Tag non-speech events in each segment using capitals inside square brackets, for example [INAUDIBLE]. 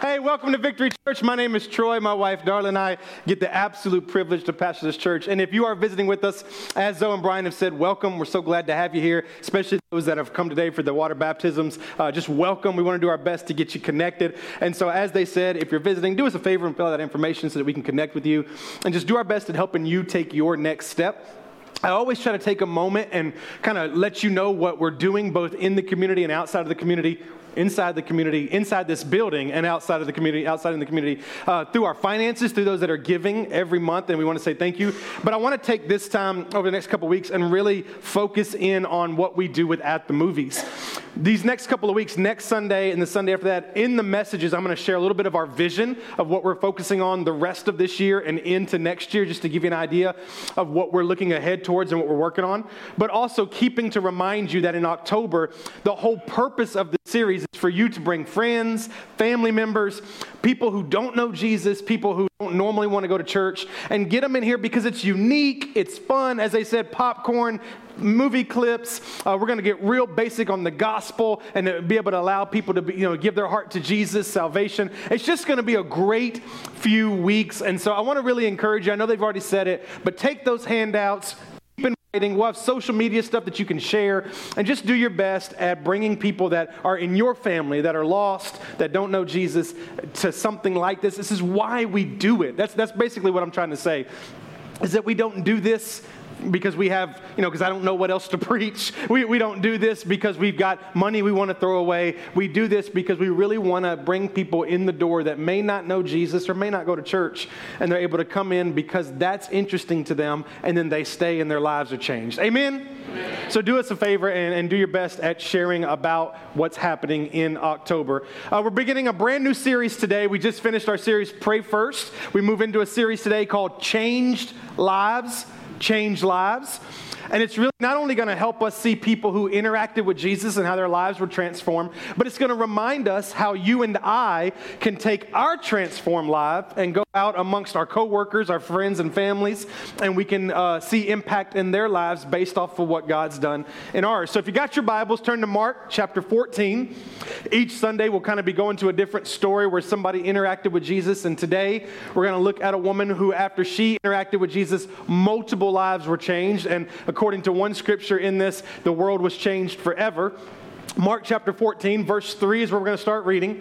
Hey, welcome to Victory Church. My name is Troy. My wife, Darla, and I get the absolute privilege to pastor this church. And if you are visiting with us, as Zoe and Brian have said, welcome. We're so glad to have you here, especially those that have come today for the water baptisms. Uh, just welcome. We want to do our best to get you connected. And so, as they said, if you're visiting, do us a favor and fill out that information so that we can connect with you and just do our best at helping you take your next step. I always try to take a moment and kind of let you know what we're doing both in the community and outside of the community inside the community, inside this building, and outside of the community, outside in the community, uh, through our finances, through those that are giving every month, and we want to say thank you. But I want to take this time over the next couple weeks and really focus in on what we do with At the Movies. These next couple of weeks, next Sunday and the Sunday after that, in the messages, I'm going to share a little bit of our vision of what we're focusing on the rest of this year and into next year, just to give you an idea of what we're looking ahead towards and what we're working on. But also keeping to remind you that in October, the whole purpose of the series is for you to bring friends, family members, people who don't know Jesus, people who don't normally want to go to church, and get them in here because it's unique, it's fun. As they said, popcorn, movie clips. Uh, we're going to get real basic on the gospel and be able to allow people to be, you know, give their heart to Jesus, salvation. It's just going to be a great few weeks. And so I want to really encourage you. I know they've already said it, but take those handouts, We'll have social media stuff that you can share, and just do your best at bringing people that are in your family that are lost, that don't know Jesus, to something like this. This is why we do it. That's, that's basically what I'm trying to say, is that we don't do this because we have, you know, because I don't know what else to [LAUGHS] preach. We, we don't do this because we've got money we want to throw away. We do this because we really want to bring people in the door that may not know Jesus or may not go to church, and they're able to come in because that's interesting to them, and then they stay and their lives are changed. Amen? Amen. So do us a favor and, and, do your best at sharing about what's happening in October. Uh, we're beginning a brand new series today. We just finished our series, Pray First. We move into a series today called Changed Lives change lives. And it's really not only going to help us see people who interacted with Jesus and how their lives were transformed, but it's going to remind us how you and I can take our transformed life and go out amongst our coworkers, our friends, and families, and we can uh, see impact in their lives based off of what God's done in ours. So if you got your Bibles, turn to Mark chapter 14. Each Sunday, we'll kind of be going to a different story where somebody interacted with Jesus. And today, we're going to look at a woman who, after she interacted with Jesus, multiple lives were changed. And according to one scripture in this, the world was changed forever. Mark chapter 14, verse 3 is where we're going to start reading.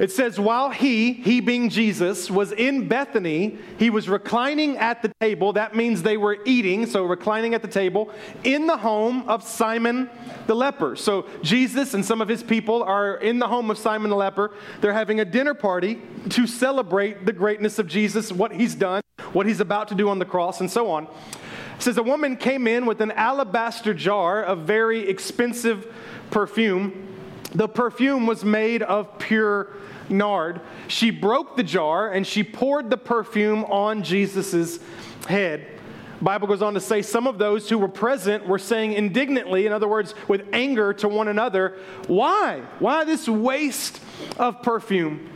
It says, While he, he being Jesus, was in Bethany, he was reclining at the table. That means they were eating, so reclining at the table, in the home of Simon the leper. So Jesus and some of his people are in the home of Simon the leper. They're having a dinner party to celebrate the greatness of Jesus, what he's done, what he's about to do on the cross, and so on. It says a woman came in with an alabaster jar of very expensive perfume. The perfume was made of pure nard. She broke the jar and she poured the perfume on Jesus' head. Bible goes on to say some of those who were present were saying indignantly, in other words, with anger to one another, why? Why this waste of perfume?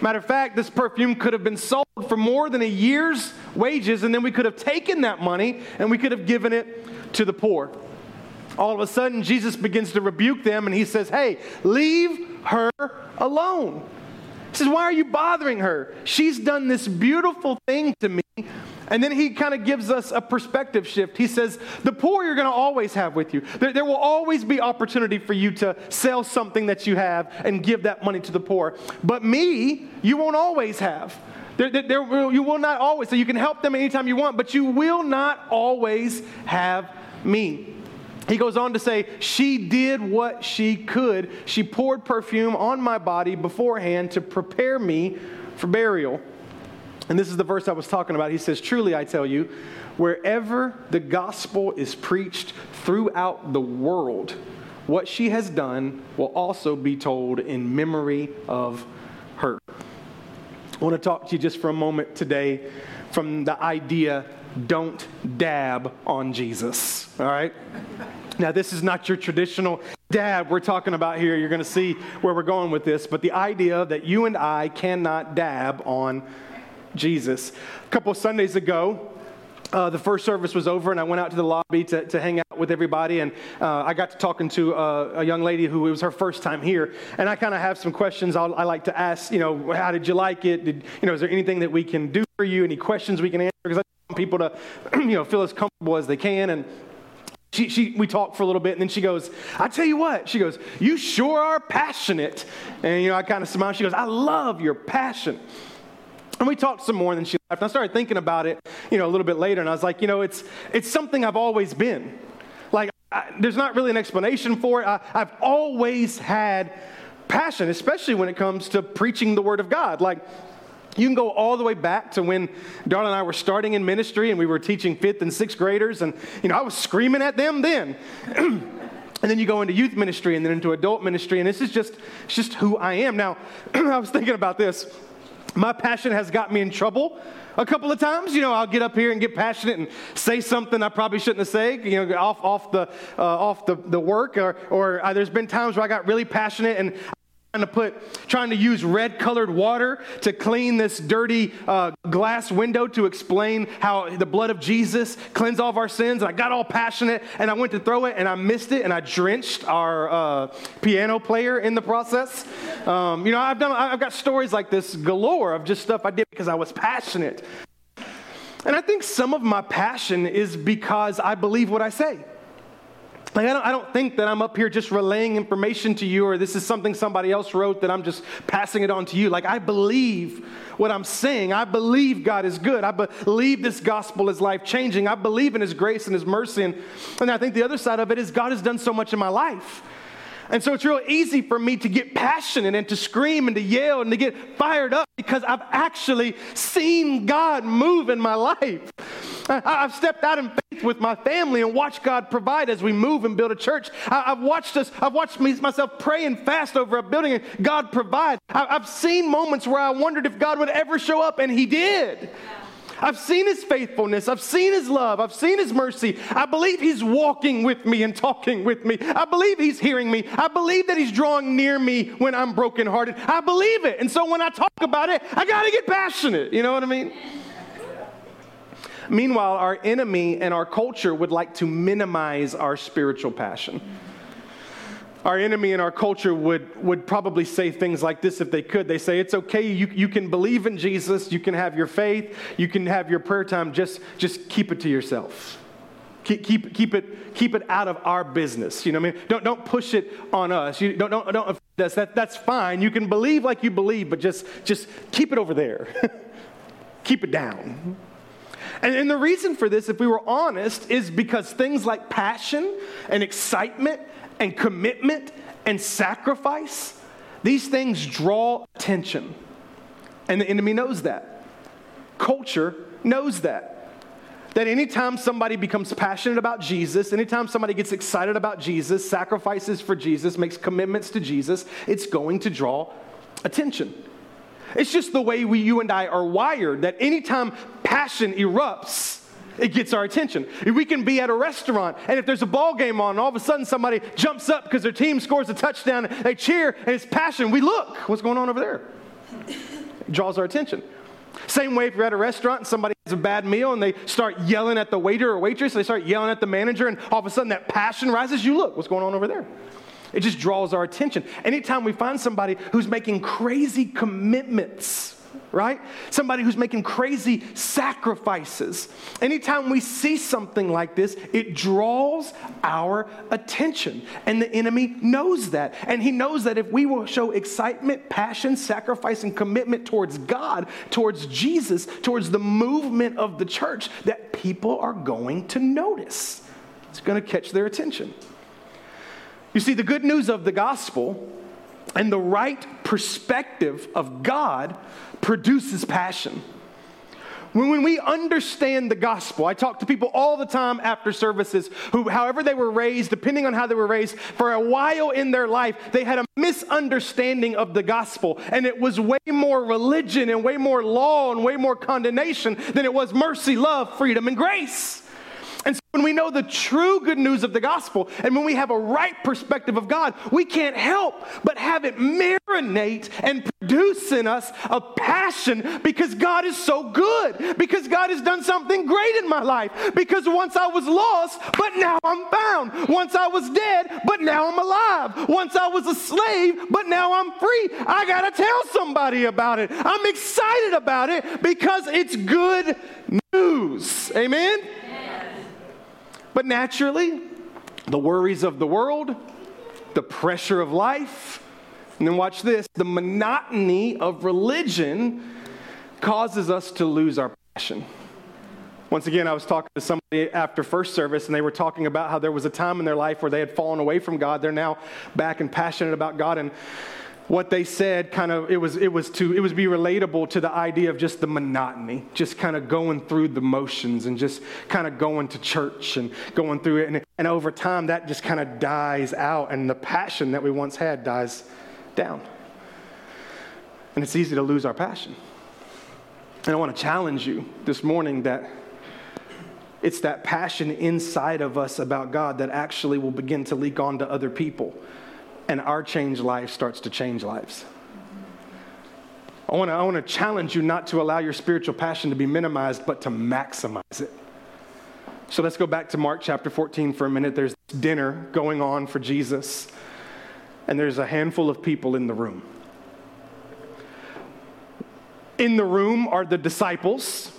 Matter of fact, this perfume could have been sold for more than a year's wages, and then we could have taken that money and we could have given it to the poor. All of a sudden, Jesus begins to rebuke them and he says, Hey, leave her alone. He says, Why are you bothering her? She's done this beautiful thing to me. And then he kind of gives us a perspective shift. He says, The poor you're going to always have with you. There, there, will always be opportunity for you to sell something that you have and give that money to the poor. But me, you won't always have. There, there, there, you will not always. So you can help them anytime you want, but you will not always have me. He goes on to say, She did what she could. She poured perfume on my body beforehand to prepare me for burial. And this is the verse I was talking about. He says, Truly I tell you, wherever the gospel is preached throughout the world, what she has done will also be told in memory of her. I want to talk to you just for a moment today from the idea don't dab on Jesus, all right? Now, this is not your traditional dab we're talking about here. You're going to see where we're going with this, but the idea that you and I cannot dab on Jesus. A couple Sundays ago, uh, the first service was over and I went out to the lobby to, to hang out with everybody. And uh, I got to talking to uh, a young lady who it was her first time here. And I kind of have some questions I'll, i like to ask. You know, how did you like it? Did, you know, is there anything that we can do for you? Any questions we can answer? Because I want people to, [CLEARS THROAT] you know, feel as comfortable as they can. And she, she, we talked for a little bit, and then she goes, I tell you what, she goes, You sure are passionate. And, you know, I kind of smiled. She goes, I love your passion. And we talked some more, and then she left. And I started thinking about it, you know, a little bit later, and I was like, you know, it's, it's something I've always been. Like, I, there's not really an explanation for it. I, I've always had passion, especially when it comes to preaching the Word of God. Like, you can go all the way back to when Darla and I were starting in ministry and we were teaching fifth and sixth graders, and you know, I was screaming at them then. [CLEARS THROAT] and then you go into youth ministry and then into adult ministry, and this is just, it's just who I am. Now, [CLEARS THROAT] I was thinking about this. My passion has got me in trouble a couple of times. You know, I'll get up here and get passionate and say something I probably shouldn't have said, you know, off, off, the, uh, off the, the work. Or, or uh, there's been times where I got really passionate and trying to put trying to use red colored water to clean this dirty uh, glass window to explain how the blood of jesus cleansed all of our sins. And i got all passionate and i went to throw it and i missed it and i drenched our uh, piano player in the process. Um, you know i've done i've got stories like this galore of just stuff i did because i was passionate. And i think some of my passion is because i believe what i say like, I don't, I don't think that I'm up here just relaying information to you or this is something somebody else wrote that I'm just passing it on to you. Like, I believe what I'm saying. I believe God is good. I believe this gospel is life changing. I believe in His grace and His mercy. And, and I think the other side of it is God has done so much in my life. And so it's real easy for me to get passionate and to scream and to yell and to get fired up because I've actually seen God move in my life. I've stepped out in faith with my family and watched God provide as we move and build a church. I've watched us, I've watched myself pray and fast over a building and God provide. I've seen moments where I wondered if God would ever show up and He did. I've seen his faithfulness. I've seen his love. I've seen his mercy. I believe he's walking with me and talking with me. I believe he's hearing me. I believe that he's drawing near me when I'm brokenhearted. I believe it. And so when I talk about it, I got to get passionate. You know what I mean? Meanwhile, our enemy and our culture would like to minimize our spiritual passion. Our enemy and our culture would, would probably say things like this if they could. They say, It's okay, you, you can believe in Jesus, you can have your faith, you can have your prayer time, just, just keep it to yourself. Keep, keep, keep, it, keep it out of our business. You know what I mean? Don't, don't push it on us. You, don't, don't, don't that's, that, that's fine. You can believe like you believe, but just, just keep it over there. [LAUGHS] keep it down. And, and the reason for this, if we were honest, is because things like passion and excitement and commitment and sacrifice, these things draw attention. And the enemy knows that. Culture knows that. That anytime somebody becomes passionate about Jesus, anytime somebody gets excited about Jesus, sacrifices for Jesus, makes commitments to Jesus, it's going to draw attention. It's just the way we, you and I are wired that anytime passion erupts, it gets our attention. We can be at a restaurant, and if there's a ball game on, and all of a sudden somebody jumps up because their team scores a touchdown, they cheer, and it's passion. We look, what's going on over there? It draws our attention. Same way if you're at a restaurant and somebody has a bad meal and they start yelling at the waiter or waitress, they start yelling at the manager, and all of a sudden that passion rises, you look, what's going on over there? It just draws our attention. Anytime we find somebody who's making crazy commitments, right? Somebody who's making crazy sacrifices. Anytime we see something like this, it draws our attention. And the enemy knows that. And he knows that if we will show excitement, passion, sacrifice, and commitment towards God, towards Jesus, towards the movement of the church, that people are going to notice. It's going to catch their attention. You see, the good news of the gospel and the right perspective of God produces passion. When, we understand the gospel, I talk to people all the time after services who, however they were raised, depending on how they were raised, for a while in their life, they had a misunderstanding of the gospel. And it was way more religion and way more law and way more condemnation than it was mercy, love, freedom, and grace. And so when we know the true good news of the gospel and when we have a right perspective of God, we can't help but have it marinate and produce in us a passion because God is so good, because God has done something great in my life. Because once I was lost, but now I'm found. Once I was dead, but now I'm alive. Once I was a slave, but now I'm free. I got to tell somebody about it. I'm excited about it because it's good news. Amen? But naturally, the worries of the world, the pressure of life, and then watch this the monotony of religion causes us to lose our passion. Once again, I was talking to somebody after first service, and they were talking about how there was a time in their life where they had fallen away from God. They're now back and passionate about God. And what they said kind of it was it was to it was be relatable to the idea of just the monotony just kind of going through the motions and just kind of going to church and going through it. And, and over time that just kind of dies out and the passion that we once had dies down. And it's easy to lose our passion. And i want to challenge you this morning that it's that passion inside of us about god that actually will begin to leak onto other people and our changed life starts to change lives. I want to I wanna challenge you not to allow your spiritual passion to be minimized, but to maximize it. So let's go back to Mark chapter 14 for a minute. There's dinner going on for Jesus, and there's a handful of people in the room. In the room are the disciples.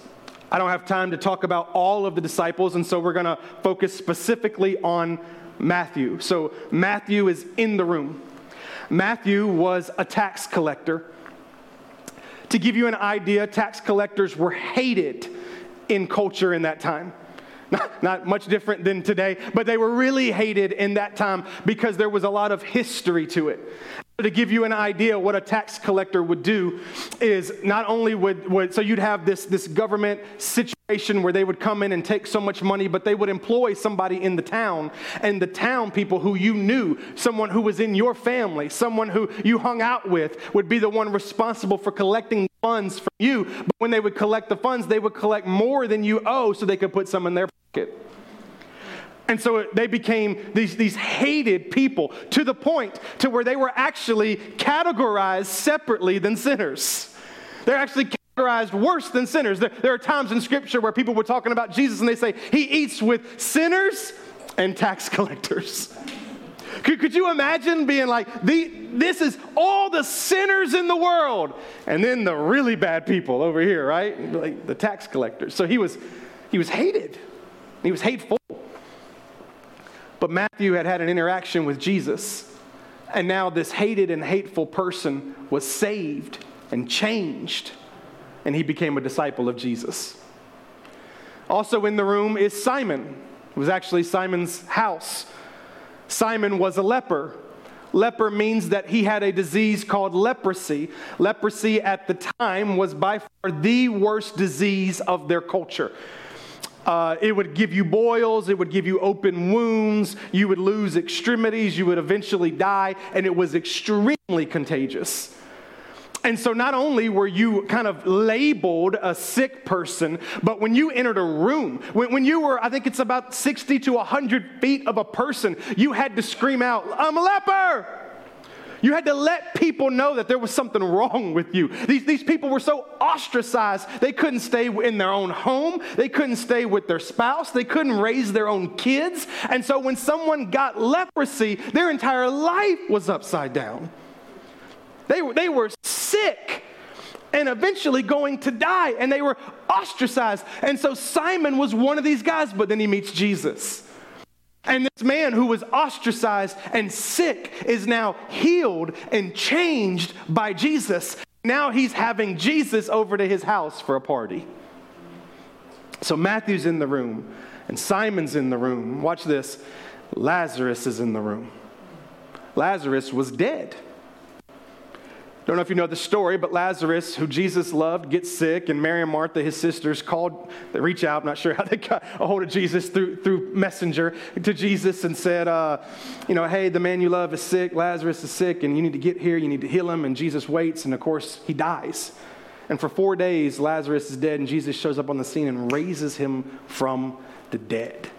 I don't have time to talk about all of the disciples, and so we're going to focus specifically on Matthew. So Matthew is in the room. Matthew was a tax collector. To give you an idea, tax collectors were hated in culture in that time. [LAUGHS] Not, not, much different than today, but they were really hated in that time because there was a lot of history to it. To give you an idea, what a tax collector would do is not only would, would, so you'd have this, this government situation where they would come in and take so much money, but they would employ somebody in the town, and the town people who you knew, someone who was in your family, someone who you hung out with, would be the one responsible for collecting funds from you. But when they would collect the funds, they would collect more than you owe so they could put some in their pocket. And so they became these, these hated people to the point to where they were actually categorized separately than sinners. They're actually worse than sinners. There, there are times in Scripture where people were talking about Jesus and they say, He eats with sinners and tax [LAUGHS] collectors. Could, could you imagine being like, the, this is all the sinners in the world, and then the really bad people over here, right? Like the tax collectors. So he was, he was hated. He was hateful. But Matthew had had an interaction with Jesus, and now this hated and hateful person was saved and changed, and he became a disciple of Jesus. Also in the room is Simon. It was actually Simon's house. Simon was a leper. Leper means that he had a disease called leprosy. Leprosy at the time was by far the worst disease of their culture. Uh, it would give you boils, it would give you open wounds, you would lose extremities, you would eventually die, and it was extremely contagious. And so, not only were you kind of labeled a sick person, but when you entered a room, when, when, you were, I think it's about 60 to 100 feet of a person, you had to scream out, I'm a leper! You had to let people know that there was something wrong with you. These, these people were so ostracized, they couldn't stay in their own home, they couldn't stay with their spouse, they couldn't raise their own kids. And so when someone got leprosy, their entire life was upside down. They, they were sick and eventually going to die, and they were ostracized. And so Simon was one of these guys, but then he meets Jesus. And this man who was ostracized and sick is now healed and changed by Jesus. Now he's having Jesus over to his house for a party. So Matthew's in the room and Simon's in the room. Watch this Lazarus is in the room. Lazarus was dead. Don't know if you know the story, but Lazarus, who Jesus loved, gets sick, and Mary and Martha, his sisters, called, they reach out, I'm not sure how they got a hold of Jesus through, through messenger to Jesus and said, uh, you know, hey, the man you love is sick, Lazarus is sick, and you need to get here, you need to heal him, and Jesus waits, and of course, he dies. And for four days, Lazarus is dead, and Jesus shows up on the scene and raises him from the dead.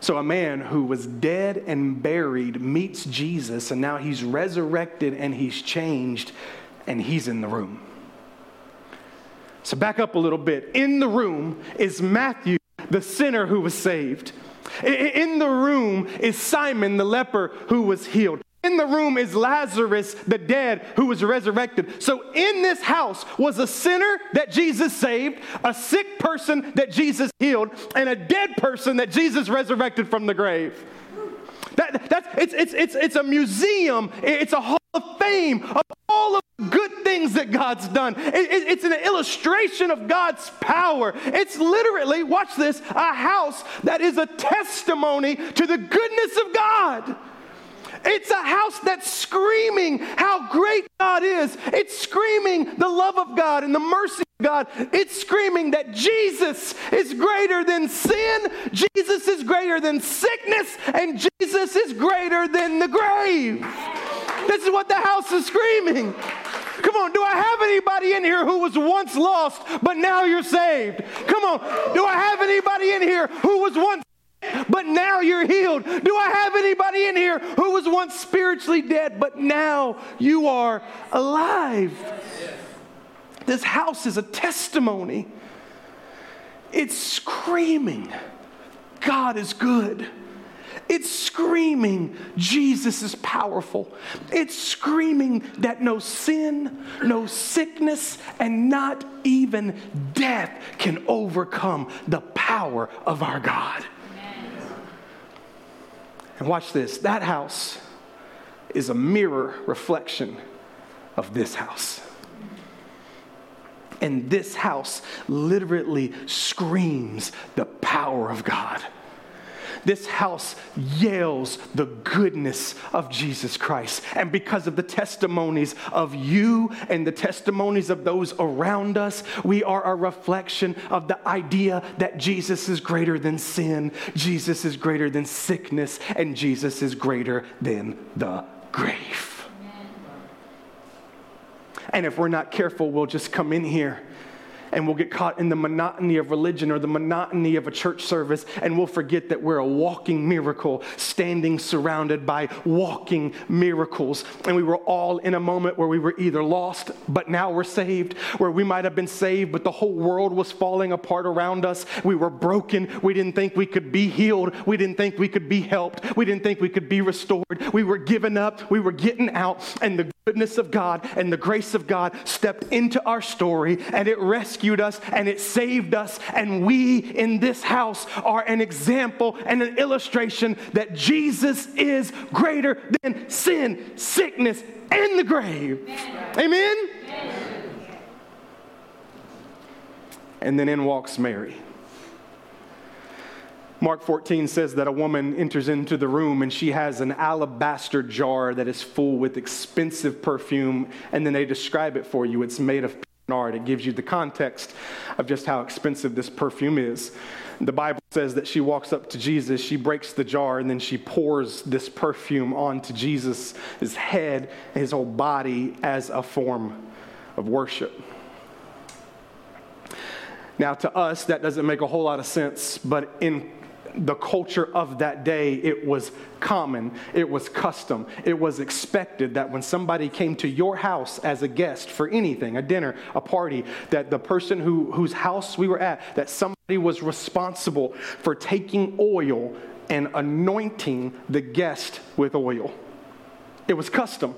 So, a man who was dead and buried meets Jesus, and now he's resurrected and he's changed, and he's in the room. So, back up a little bit. In the room is Matthew, the sinner who was saved. In the room is Simon, the leper, who was healed. In the room is Lazarus, the dead, who was resurrected. So, in this house was a sinner that Jesus saved, a sick person that Jesus healed, and a dead person that Jesus resurrected from the grave. That, that's, it's, it's, it's, it's a museum, it's a hall of fame of all of the good things that God's done. It, it, it's an illustration of God's power. It's literally, watch this, a house that is a testimony to the goodness of God. It's a house that's screaming how great God is. It's screaming the love of God and the mercy of God. It's screaming that Jesus is greater than sin, Jesus is greater than sickness, and Jesus is greater than the grave. This is what the house is screaming. Come on, do I have anybody in here who was once lost, but now you're saved? Come on, do I have anybody in here who was once but now you're healed. Do I have anybody in here who was once spiritually dead, but now you are alive? This house is a testimony. It's screaming, God is good. It's screaming, Jesus is powerful. It's screaming that no sin, no sickness, and not even death can overcome the power of our God. And watch this that house is a mirror reflection of this house. And this house literally screams the power of God. This house yells the goodness of Jesus Christ. And because of the testimonies of you and the testimonies of those around us, we are a reflection of the idea that Jesus is greater than sin, Jesus is greater than sickness, and Jesus is greater than the grave. And if we're not careful, we'll just come in here and we'll get caught in the monotony of religion or the monotony of a church service, and we'll forget that we're a walking miracle, standing surrounded by walking miracles. And we were all in a moment where we were either lost, but now we're saved, where we might have been saved, but the whole world was falling apart around us. We were broken. We didn't think we could be healed. We didn't think we could be helped. We didn't think we could be restored. We were given up. We were getting out, and the goodness of God and the grace of God stepped into our story, and it rescued rescued us and it saved us. And we in this house are an example and an illustration that Jesus is greater than sin, sickness, and the grave. Amen? Amen? And then in walks Mary. Mark 14 says that a woman enters into the room and she has an alabaster jar that is full with expensive perfume, and then they describe it for you. It's made of it gives you the context of just how expensive this perfume is. The Bible says that she walks up to Jesus, she breaks the jar, and then she pours this perfume onto Jesus' head, his whole body, as a form of worship. Now, to us, that doesn't make a whole lot of sense, but in the culture of that day, it was common, it was custom, it was expected that when somebody came to your house as a guest for anything, a dinner, a party, that the person who, whose house we were at, that somebody was responsible for taking oil and anointing the guest with oil. It was custom.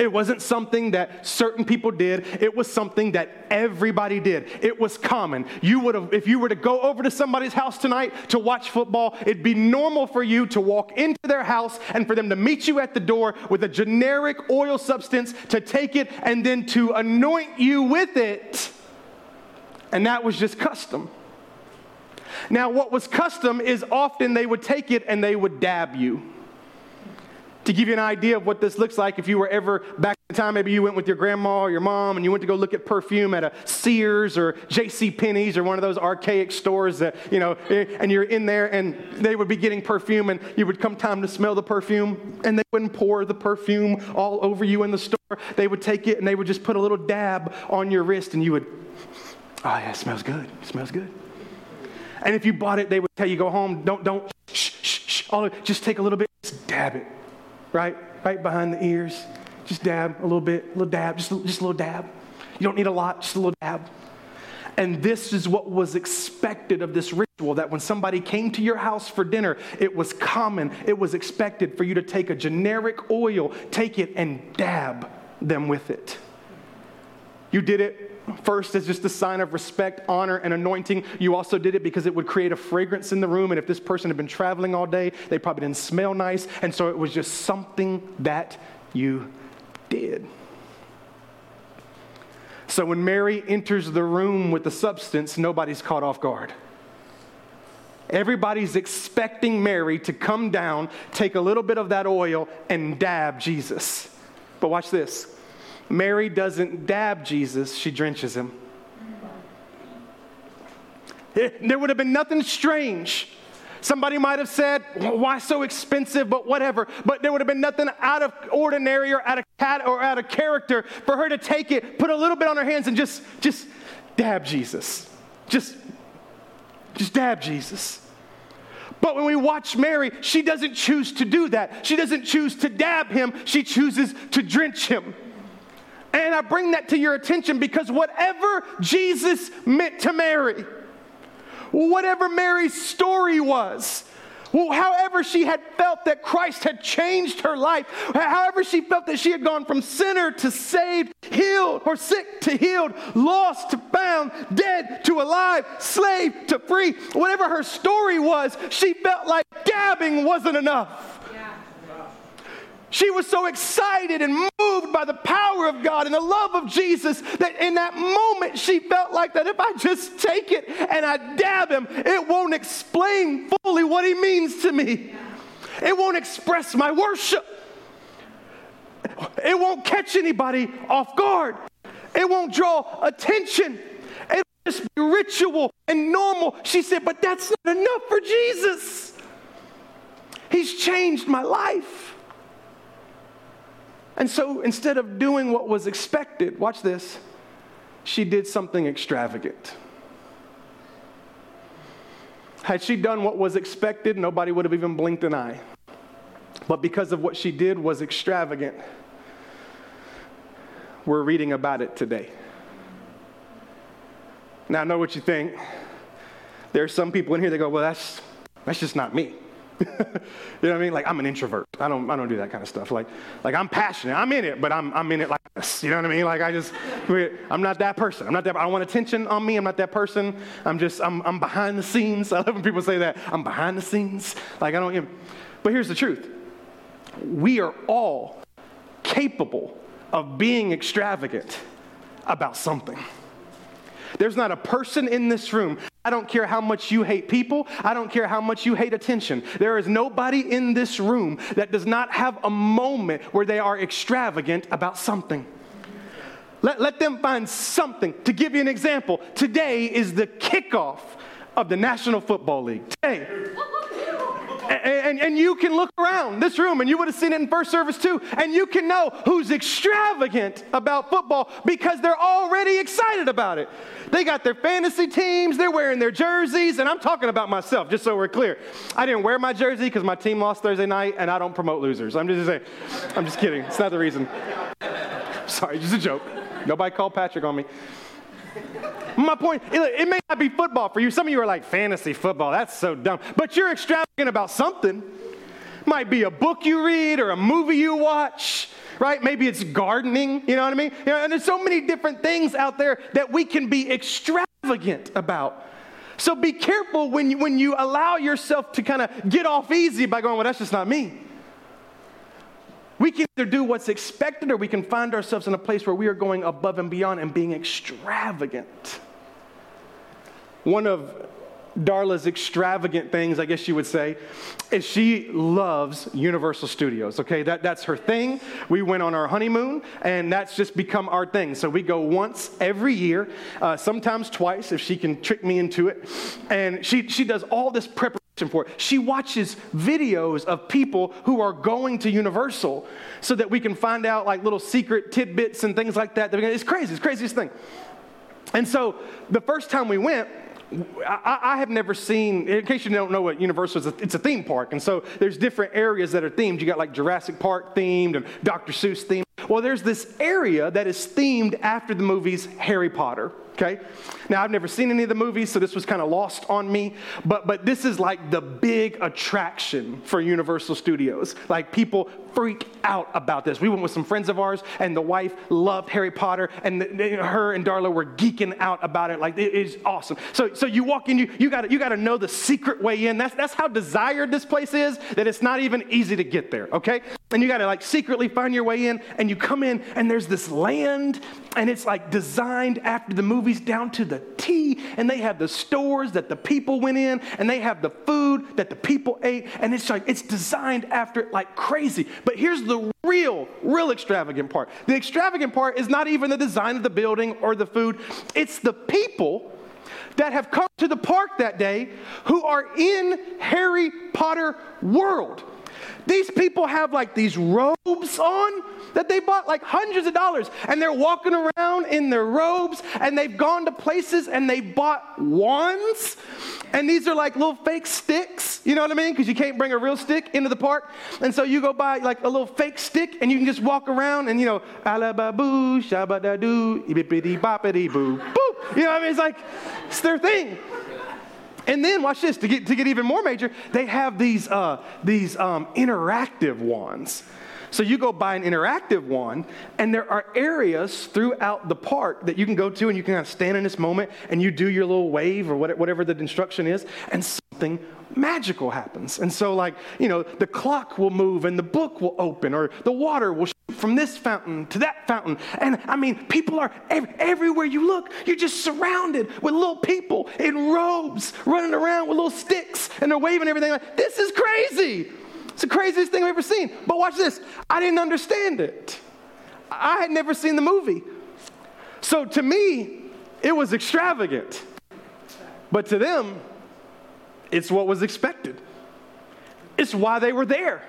It wasn't something that certain people did. It was something that everybody did. It was common. You would have, if you were to go over to somebody's house tonight to watch football, it'd be normal for you to walk into their house and for them to meet you at the door with a generic oil substance to take it and then to anoint you with it. And that was just custom. Now, what was custom is often they would take it and they would dab you To give you an idea of what this looks like, if you were ever back in time, maybe you went with your grandma or your mom and you went to go look at perfume at a Sears or J.C. Penney's or one of those archaic stores that, you know, eh, and you're in there and they would be getting perfume and you would come time to smell the perfume and they wouldn't pour the perfume all over you in the store. They would take it and they would just put a little dab on your wrist and you would, oh yeah, it smells good. It smells good. And if you bought it, they would tell you go home, don't, don't, shh, shh, shh, all, just take a little bit, just dab it, right? Right behind the ears. Just dab a little bit, a little dab, just, just a little dab. You don't need a lot, just a little dab. And this is what was expected of this ritual that when somebody came to your house for dinner, it was common, it was expected for you to take a generic oil, take it and dab them with it. You did it first as just a sign of respect, honor, and anointing. You also did it because it would create a fragrance in the room. And if this person had been traveling all day, they probably didn't smell nice. And so it was just something that you did. So when Mary enters the room with the substance, nobody's caught off guard. Everybody's expecting Mary to come down, take a little bit of that oil, and dab Jesus. But watch this Mary doesn't dab Jesus, she drenches him. [LAUGHS] There would have been nothing strange. Somebody might have said, why so expensive, but whatever. But there would have been nothing out of ordinary or out of cat or out of character for her to take it, put a little bit on her hands and just, just dab Jesus. Just, just dab Jesus. But when we watch Mary, she doesn't choose to do that. She doesn't choose to dab him, she chooses to drench him. And I bring that to your attention because whatever Jesus meant to Mary, whatever Mary's story was, however she had felt that Christ had changed her life, however she felt that she had gone from sinner to saved, healed, or sick to healed, lost to found, dead to alive, slave to free, whatever her story was, she felt like dabbing wasn't enough. She was so excited and moved by the power of God and the love of Jesus that in that moment she felt like that if I just take it and I dab him, it won't explain fully what he means to me. It won't express my worship. It won't catch anybody off guard. It won't draw attention. It'll just be ritual and normal. She said, but that's not enough for Jesus. He's changed my life. And so instead of doing what was expected, watch this, she did something extravagant. Had she done what was expected, nobody would have even blinked an eye. But because of what she did was extravagant, we're reading about it today. Now, I know what you think. There are some people in here that go, well, that's, that's just not me. [LAUGHS] you know what I mean? Like I'm an introvert. I don't I don't do that kind of stuff. Like like I'm passionate. I'm in it, but I'm I'm in it like this. You know what I mean? Like I just I'm not that person. I'm not that I don't want attention on me. I'm not that person. I'm just I'm I'm behind the scenes. [LAUGHS] I love when people say that. I'm behind the scenes. Like I don't even But here's the truth. We are all capable of being extravagant about something. There's not a person in this room. I don't care how much you hate people. I don't care how much you hate attention. There is nobody in this room that does not have a moment where they are extravagant about something. Let, let them find something. To give you an example, today is the kickoff of the National Football League. Today. And, and, you can look around this room, and you would have seen it in first service too, and you can know who's extravagant about football because they're already excited about it. They got their fantasy teams, they're wearing their jerseys, and I'm talking about myself, just so we're clear. I didn't wear my jersey because my team lost Thursday night, and I don't promote losers. I'm just saying, I'm just kidding. It's not the reason. [LAUGHS] Sorry, just a joke. Nobody called Patrick on me. My point, it, it, may not be football for you. Some of you are like, fantasy football, that's so dumb. But you're extravagant about something. Might be a book you read or a movie you watch, right? Maybe it's gardening, you know what I mean? You know, and there's so many different things out there that we can be extravagant about. So be careful when you, when you allow yourself to kind of get off easy by going, well, that's just not me. We can either do what's expected or we can find ourselves in a place where we are going above and beyond and being extravagant. One of Darla's extravagant things, I guess you would say, is she loves Universal Studios. Okay, that, that's her thing. We went on our honeymoon, and that's just become our thing. So we go once every year, uh, sometimes twice if she can trick me into it. And she, she does all this preparation for it. She watches videos of people who are going to Universal so that we can find out like little secret tidbits and things like that. It's crazy, it's craziest thing. And so the first time we went, I, I, have never seen, in case you don't know what Universal is, it's a theme park. And so there's different areas that are themed. You got like Jurassic Park themed and Dr. Seuss themed. Well, there's this area that is themed after the movies Harry Potter okay? Now, I've never seen any of the movies, so this was kind of lost on me, but, but this is like the big attraction for Universal Studios. Like, people freak out about this. We went with some friends of ours, and the wife loved Harry Potter, and the, her and Darla were geeking out about it. Like, it is awesome. So, so you walk in, you, you got you to know the secret way in. That's, that's how desired this place is, that it's not even easy to get there, okay? And you got to like secretly find your way in, and you come in, and there's this land, and it's like designed after the movies down to the T, and they have the stores that the people went in, and they have the food that the people ate, and it's like it's designed after it like crazy. But here's the real, real extravagant part. The extravagant part is not even the design of the building or the food, it's the people that have come to the park that day who are in Harry Potter world. These people have like these robes on that they bought like hundreds of dollars, and they're walking around in their robes, and they've gone to places and they bought wands, and these are like little fake sticks, you know what I mean? Because you can't bring a real stick into the park, and so you go buy like a little fake stick, and you can just walk around and you know, alababoo, shabadadoo, bippity boppity boo, boop. You know what I mean? It's like it's their thing. And then watch this to get to get even more major. They have these uh, these um, interactive wands. So you go buy an interactive one, and there are areas throughout the park that you can go to, and you can kind of stand in this moment, and you do your little wave or whatever the instruction is, and something magical happens. And so, like you know, the clock will move, and the book will open, or the water will from this fountain to that fountain. And I mean, people are ev- everywhere you look, you're just surrounded with little people in robes running around with little sticks and they're waving everything. Like, this is crazy. It's the craziest thing I've ever seen. But watch this I didn't understand it, I had never seen the movie. So to me, it was extravagant. But to them, it's what was expected. It's why they were there.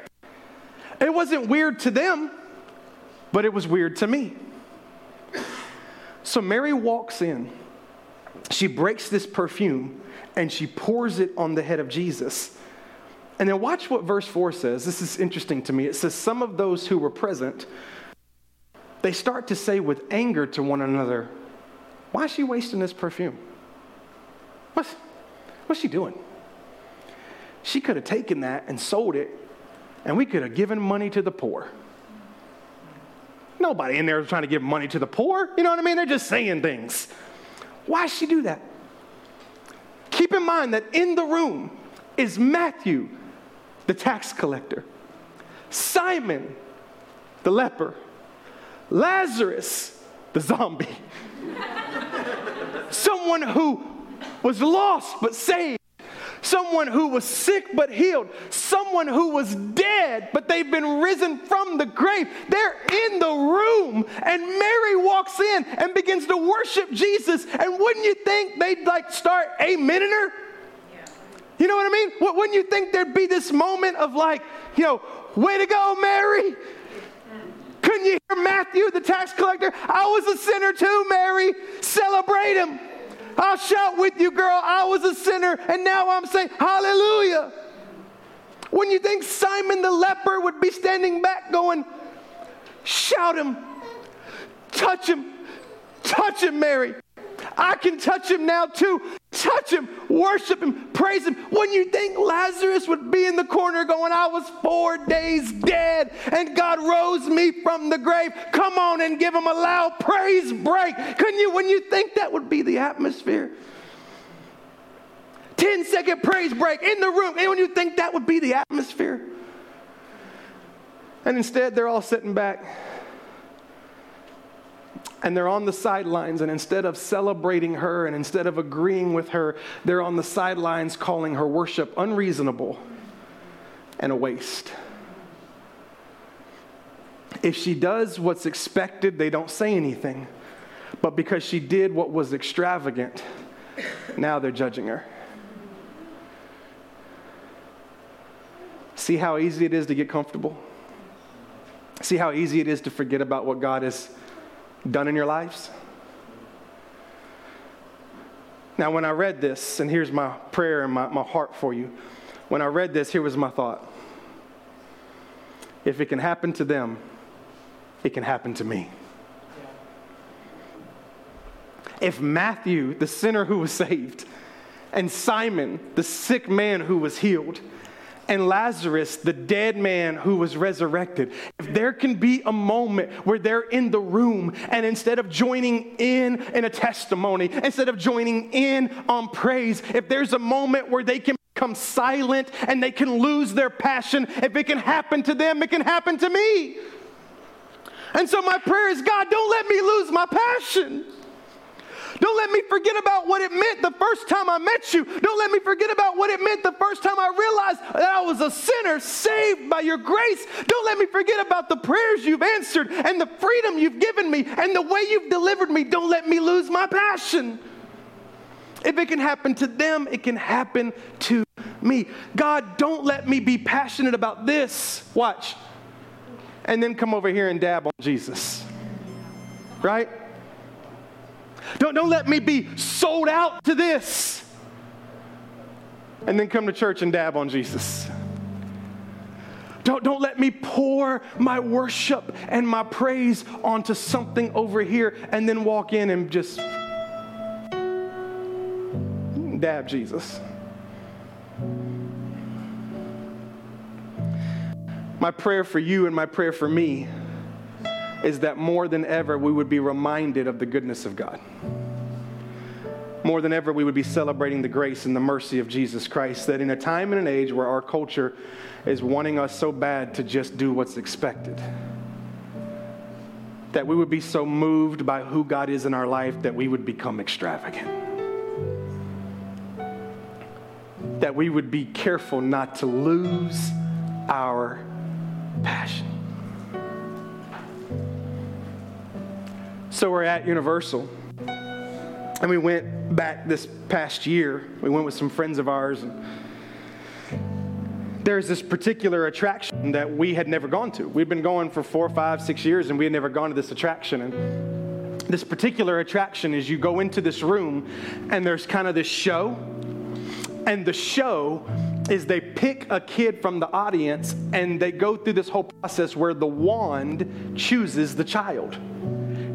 It wasn't weird to them but it was weird to me. So Mary walks in, she breaks this perfume, and she pours it on the head of Jesus. And then watch what verse 4 says. This is interesting to me. It says, Some of those who were present, they start to say with anger to one another, Why is she wasting this perfume? What's, what's she doing? She could have taken that and sold it, and we could have given money to the poor. Nobody in there is trying to give money to the poor. You know what I mean? They're just saying things. Why does she do that? Keep in mind that in the room is Matthew, the tax collector, Simon, the leper, Lazarus, the zombie, [LAUGHS] someone who was lost but saved someone who was sick but healed, someone who was dead but they've been risen from the grave. They're in the room, and Mary walks in and begins to worship Jesus. And wouldn't you think they'd like start amening her? You know what I mean? Wouldn't you think there'd be this moment of like, you know, way to go, Mary? Couldn't you hear Matthew, the tax collector? I was a sinner too, Mary. Celebrate him. I'll shout with you, girl. I was a sinner, and now I'm saying, Hallelujah. When you think Simon the leper would be standing back going, Shout him, touch him, touch him, Mary. I can touch him now too. Touch him, worship him, praise him. When you think Lazarus would be in the corner going, I was four days dead and God rose me from the grave, come on and give him a loud praise break. Couldn't you, when you think that would be the atmosphere? 10 second praise break in the room. When you think that would be the atmosphere? And instead, they're all sitting back and they're on the sidelines, and instead of celebrating her and instead of agreeing with her, they're on the sidelines calling her worship unreasonable and a waste. If she does what's expected, they don't say anything. But because she did what was extravagant, now they're judging her. See how easy it is to get comfortable? See how easy it is to forget about what God has done in your lives? Now, when I read this, and here's my prayer and my, my heart for you. When I read this, here was my thought. If it can happen to them, it can happen to me. If Matthew, the sinner who was saved, and Simon, the sick man who was healed, and Lazarus, the dead man who was resurrected, if there can be a moment where they're in the room and instead of joining in in a testimony, instead of joining in on praise, if there's a moment where they can become silent and they can lose their passion, if it can happen to them, it can happen to me. And so my prayer is God, don't let me lose my passion. Don't let me forget about what it meant the first time I met you. Don't let me forget about what it meant the first time I realized that I was a sinner saved by your grace. Don't let me forget about the prayers you've answered and the freedom you've given me and the way you've delivered me. Don't let me lose my passion. If it can happen to them, it can happen to me. God, don't let me be passionate about this. Watch. And then come over here and dab on Jesus. Right? Don't, don't let me be sold out to this. And then come to church and dab on Jesus. Don't, don't let me pour my worship and my praise onto something over here and then walk in and just dab Jesus. My prayer for you and my prayer for me is that more than ever we would be reminded of the goodness of God. More than ever, we would be celebrating the grace and the mercy of Jesus Christ. That in a time and an age where our culture is wanting us so bad to just do what's expected, that we would be so moved by who God is in our life that we would become extravagant. That we would be careful not to lose our passion. So we're at Universal. And we went back this past year. We went with some friends of ours. And there's this particular attraction that we had never gone to. We'd been going for four, five, six years, and we had never gone to this attraction. And this particular attraction is you go into this room, and there's kind of this show. And the show is they pick a kid from the audience, and they go through this whole process where the wand chooses the child.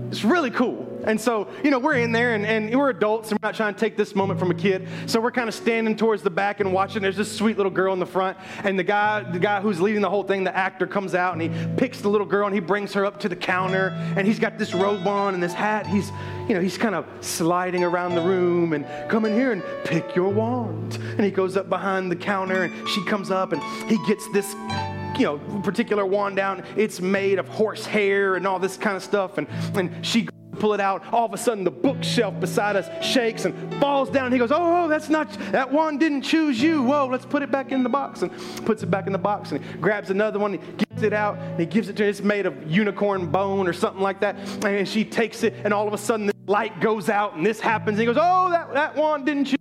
It's really cool. And so, you know, we're in there and, and we're adults and we're not trying to take this moment from a kid. So we're kind of standing towards the back and watching. There's this sweet little girl in the front. And the guy, the guy who's leading the whole thing, the actor comes out and he picks the little girl and he brings her up to the counter. And he's got this robe on and this hat. He's, you know, he's kind of sliding around the room and come in here and pick your wand. And he goes up behind the counter and she comes up and he gets this you know, particular wand down. It's made of horse hair and all this kind of stuff. And, and she pull it out. All of a sudden, the bookshelf beside us shakes and falls down. He goes, Oh, that's not, that one didn't choose you. Whoa, let's put it back in the box. And puts it back in the box and he grabs another one. He gives it out and he gives it to her. It's made of unicorn bone or something like that. And she takes it, and all of a sudden, the light goes out and this happens. And he goes, Oh, that, that one didn't choose.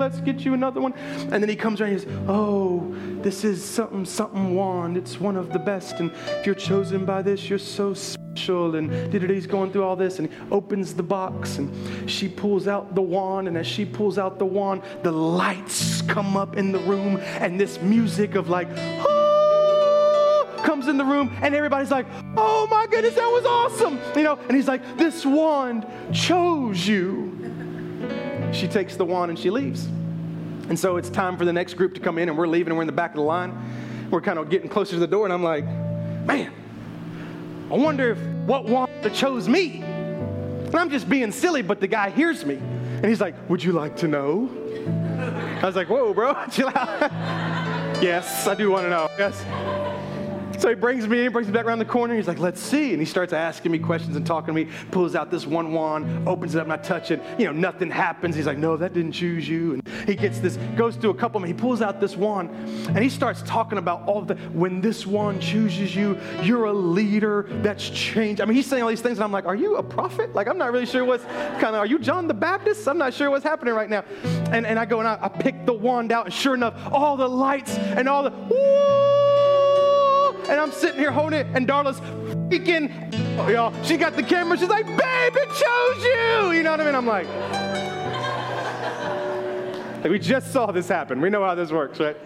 Let's get you another one. And then he comes around and he says, Oh, this is something, something wand. It's one of the best. And if you're chosen by this, you're so special. And he's going through all this. And he opens the box and she pulls out the wand. And as she pulls out the wand, the lights come up in the room and this music of like, oh, comes in the room and everybody's like, oh my goodness, that was awesome. You know, and he's like, this wand chose you she takes the wand and she leaves. And so it's time for the next group to come in, and we're leaving, and we're in the back of the line. We're kind of getting closer to the door, and I'm like, man, I wonder if what wand chose me. And I'm just being silly, but the guy hears me. And he's like, Would you like to know? I was like, Whoa, bro, [LAUGHS] chill out. [LAUGHS] yes, I do want to know. Yes. So he brings me in, brings me back around the corner. He's like, let's see. And he starts asking me questions and talking to me, pulls out this one wand, opens it up, and I touch it. You know, nothing happens. He's like, no, that didn't choose you. And he gets this, goes through a couple of them. He pulls out this wand and he starts talking about all the, when this wand chooses you, you're a leader that's changed. I mean, he's saying all these things, and I'm like, are you a prophet? Like, I'm not really sure what's kind of, are you John the Baptist? I'm not sure what's happening right now. And, and I go and I, I pick the wand out, and sure enough, all the lights and all the, and I'm sitting here holding it, and Darla's freaking, oh, y'all, she got the camera. She's like, babe, it chose you. You know what I mean? I'm like, like, we just saw this happen. We know how this works, right?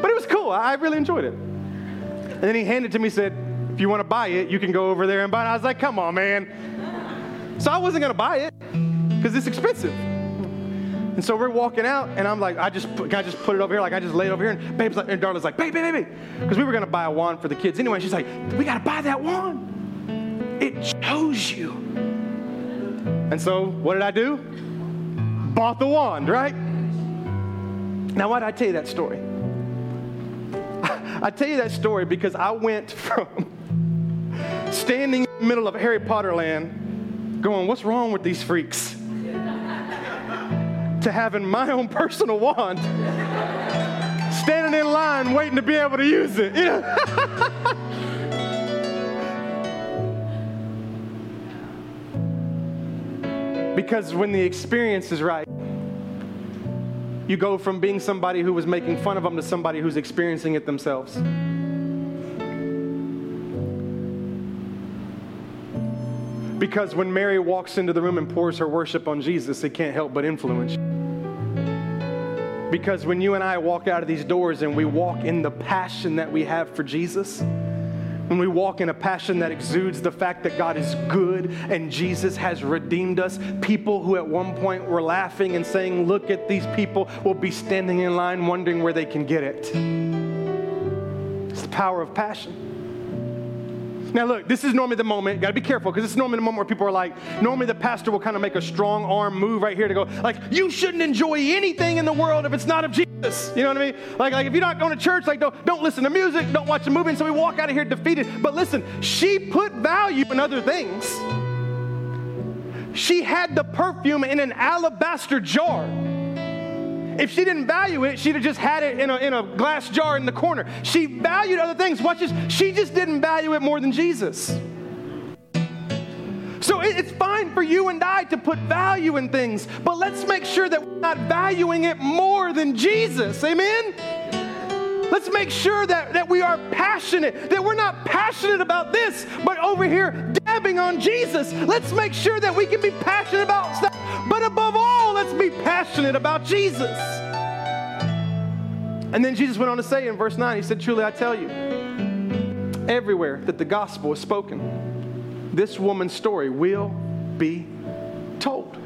But it was cool. I really enjoyed it. And then he handed it to me said, if you want to buy it, you can go over there and buy it. I was like, come on, man. So I wasn't going to buy it because it's expensive. And so we're walking out, and I'm like, I just, can I just put it over here? Like, I just lay it over here. And babe's like, and Darla's like, babe, babe, babe, Because we were to buy a wand for the kids anyway. She's like, we got to buy that wand. It chose you. And so what did I do? Bought the wand, right? Now, why did I tell you that story? [LAUGHS] I tell you that story because I went [LAUGHS] from standing in the middle of Harry Potter land going, what's wrong with these freaks? To having my own personal wand, standing in line waiting to be able to use it. You know? [LAUGHS] because when the experience is right, you go from being somebody who was making fun of them to somebody who's experiencing it themselves. Because when Mary walks into the room and pours her worship on Jesus, it can't help but influence you. Because when you and I walk out of these doors and we walk in the passion that we have for Jesus, when we walk in a passion that exudes the fact that God is good and Jesus has redeemed us, people who at one point were laughing and saying, Look at these people, will be standing in line wondering where they can get it. It's the power of passion. Now, look, this is normally the moment, got to be careful because this is normally the moment where people are like, normally the pastor will kind of make a strong arm move right here to go, like, you shouldn't enjoy anything in the world if it's not of Jesus. You know what I mean? Like, like if you're not going to church, like, don't, don't listen to music, don't watch a movie. And so we walk out of here defeated. But listen, she put value in other things. She had the perfume in an alabaster jar. If she didn't value it, she'd have just had it in a, in a glass jar in the corner. She valued other things. Watch this. She just didn't value it more than Jesus. So it's fine for you and I to put value in things, but let's make sure that we're not valuing it more than Jesus. Amen? Let's make sure that, that we are passionate, that we're not passionate about this, but over here dabbing on Jesus. Let's make sure that we can be passionate about stuff, but above all, let's be passionate about Jesus. And then Jesus went on to say in verse 9, He said, Truly I tell you, everywhere that the gospel is spoken, this woman's story will be told.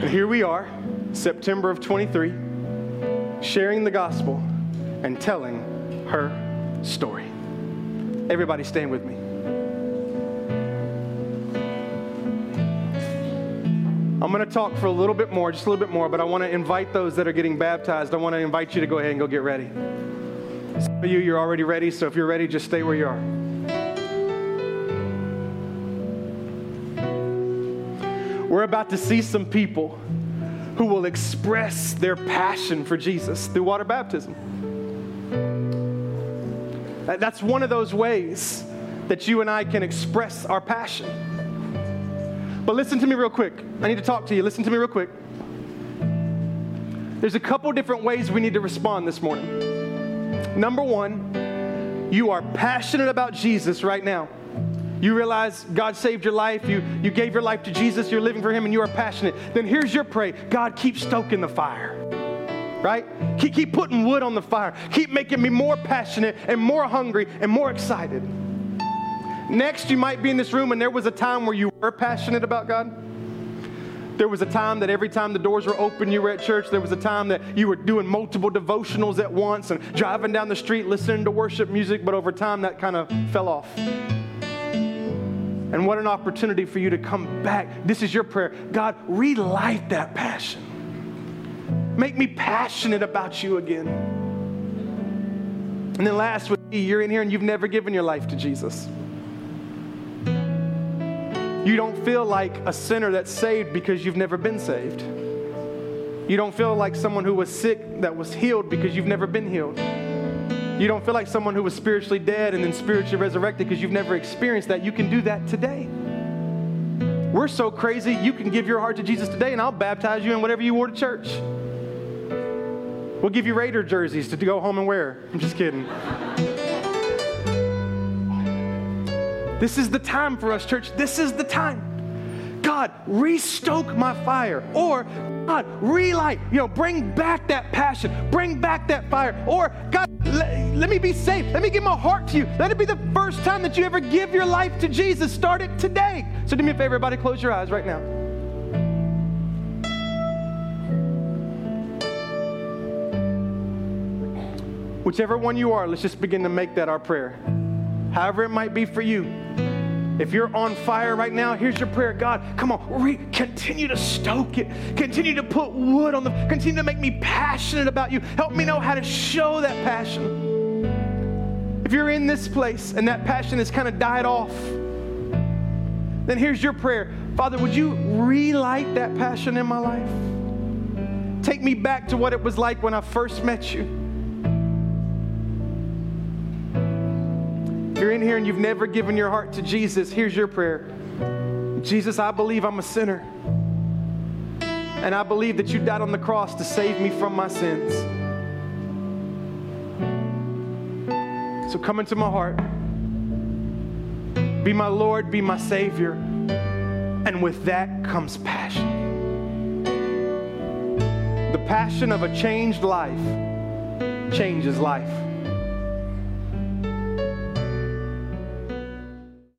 And here we are, September of 23, sharing the gospel and telling her story. Everybody, stand with me. I'm going to talk for a little bit more, just a little bit more, but I want to invite those that are getting baptized. I want to invite you to go ahead and go get ready. Some of you, you're already ready, so if you're ready, just stay where you are. We're about to see some people who will express their passion for Jesus through water baptism. That's one of those ways that you and I can express our passion. But listen to me real quick. I need to talk to you. Listen to me real quick. There's a couple different ways we need to respond this morning. Number one, you are passionate about Jesus right now. You realize God saved your life, you, you gave your life to Jesus, you're living for Him, and you are passionate. Then here's your pray God, keep stoking the fire. Right? Keep, keep putting wood on the fire. Keep making me more passionate and more hungry and more excited. Next, you might be in this room and there was a time where you were passionate about God. There was a time that every time the doors were open, you were at church. There was a time that you were doing multiple devotionals at once and driving down the street listening to worship music, but over time that kind of fell off. And what an opportunity for you to come back. This is your prayer. God, relight that passion. Make me passionate about you again. And then last would be you're in here and you've never given your life to Jesus. You don't feel like a sinner that's saved because you've never been saved. You don't feel like someone who was sick that was healed because you've never been healed. You don't feel like someone who was spiritually dead and then spiritually resurrected because you've never experienced that. You can do that today. We're so crazy, you can give your heart to Jesus today, and I'll baptize you in whatever you wore to church. We'll give you Raider jerseys to go home and wear. I'm just kidding. This is the time for us, church. This is the time. God, restoke my fire. Or, God, relight, you know, bring back that passion, bring back that fire. Or, God, let, me be saved. Let me give my heart to you. Let it be the first time that you ever give your life to Jesus. Start it today. So, do me a favor, everybody, close your eyes right now. Whichever one you are, let's just begin to make that our prayer. However, it might be for you. If you're on fire right now, here's your prayer. God, come on, re- continue to stoke it. Continue to put wood on the, continue to make me passionate about you. Help me know how to show that passion. If you're in this place and that passion has kind of died off, then here's your prayer. Father, would you relight that passion in my life? Take me back to what it was like when I first met you. If you're in here and you've never given your heart to Jesus, here's your prayer Jesus, I believe I'm a sinner. And I believe that you died on the cross to save me from my sins. So come into my heart. Be my Lord, be my Savior. And with that comes passion. The passion of a changed life changes life.